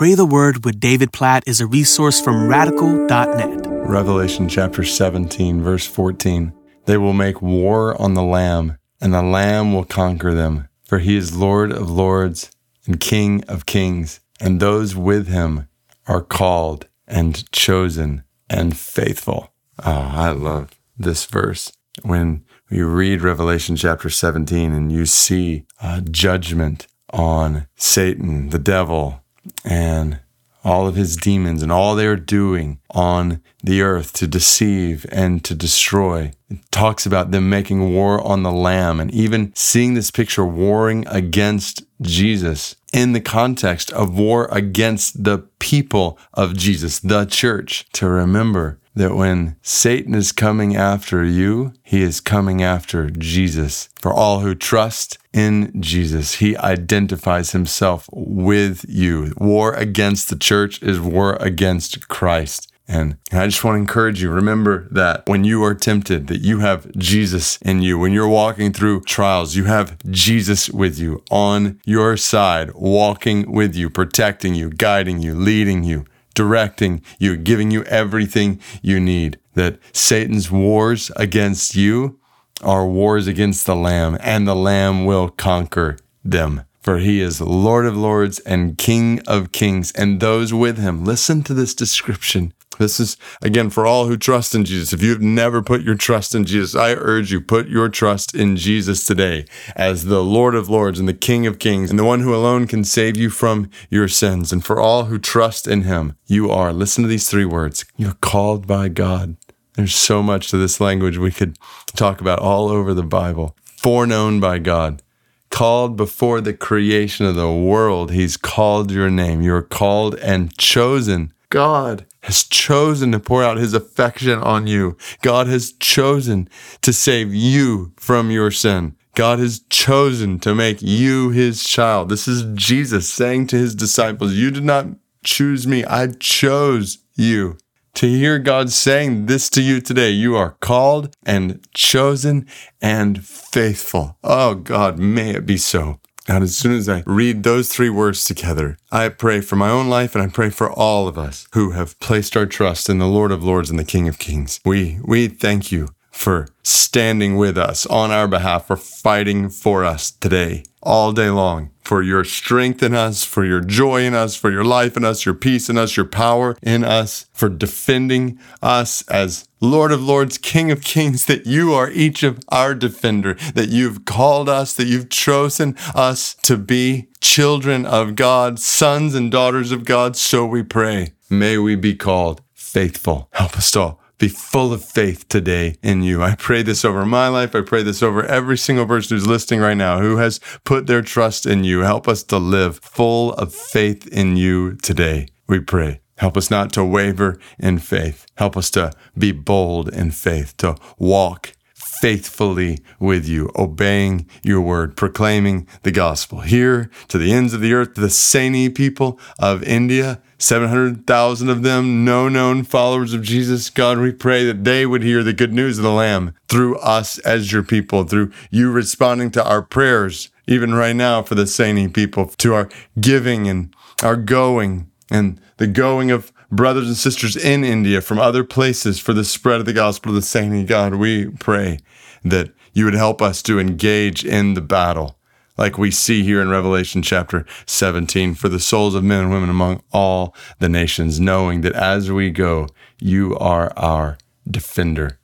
Pray the Word with David Platt is a resource from radical.net. Revelation chapter 17, verse 14. They will make war on the Lamb, and the Lamb will conquer them, for he is Lord of lords and King of kings, and those with him are called and chosen and faithful. Oh, I love this verse. When you read Revelation chapter 17 and you see uh, judgment on Satan, the devil, and all of his demons and all they're doing on the earth to deceive and to destroy. It talks about them making war on the Lamb and even seeing this picture warring against Jesus in the context of war against the people of Jesus, the church, to remember that when Satan is coming after you, he is coming after Jesus. For all who trust in Jesus, he identifies himself with you. War against the church is war against Christ. And I just want to encourage you, remember that when you are tempted, that you have Jesus in you. When you're walking through trials, you have Jesus with you on your side, walking with you, protecting you, guiding you, leading you directing you, giving you everything you need. That Satan's wars against you are wars against the Lamb, and the Lamb will conquer them. For he is Lord of lords and King of kings, and those with him. Listen to this description this is, again, for all who trust in Jesus. If you've never put your trust in Jesus, I urge you, put your trust in Jesus today as the Lord of Lords and the King of Kings and the one who alone can save you from your sins. And for all who trust in him, you are, listen to these three words, you're called by God. There's so much to this language we could talk about all over the Bible. Foreknown by God called before the creation of the world. He's called your name. You're called and chosen. God has chosen to pour out his affection on you. God has chosen to save you from your sin. God has chosen to make you his child. This is Jesus saying to his disciples, You did not choose me, I chose you. To hear God saying this to you today, you are called and chosen and faithful. Oh God, may it be so. And as soon as I read those three words together, I pray for my own life and I pray for all of us who have placed our trust in the Lord of Lords and the King of Kings. We, we thank you for standing with us on our behalf, for fighting for us today, all day long, for your strength in us, for your joy in us, for your life in us, your peace in us, your power in us, for defending us as Lord of Lords, King of Kings, that you are each of our defender, that you've called us, that you've chosen us to be children of God, sons and daughters of God. So we pray, may we be called faithful. Help us all be full of faith today in you. I pray this over my life. I pray this over every single person who's listening right now who has put their trust in you. Help us to live full of faith in you today. We pray. Help us not to waver in faith. Help us to be bold in faith, to walk faithfully with you, obeying your word, proclaiming the gospel. Here to the ends of the earth, the Saini people of India, 700,000 of them, no known followers of Jesus. God, we pray that they would hear the good news of the Lamb through us as your people, through you responding to our prayers, even right now for the Saini people, to our giving and our going and the going of brothers and sisters in India from other places for the spread of the gospel of the Saini God. We pray that you would help us to engage in the battle like we see here in Revelation chapter 17, for the souls of men and women among all the nations, knowing that as we go, you are our defender.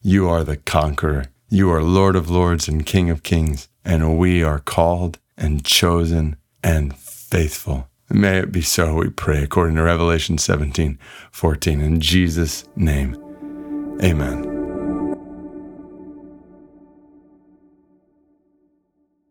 You are the conqueror. You are Lord of lords and King of kings, and we are called and chosen and faithful. May it be so, we pray, according to Revelation 17 14. In Jesus' name, amen.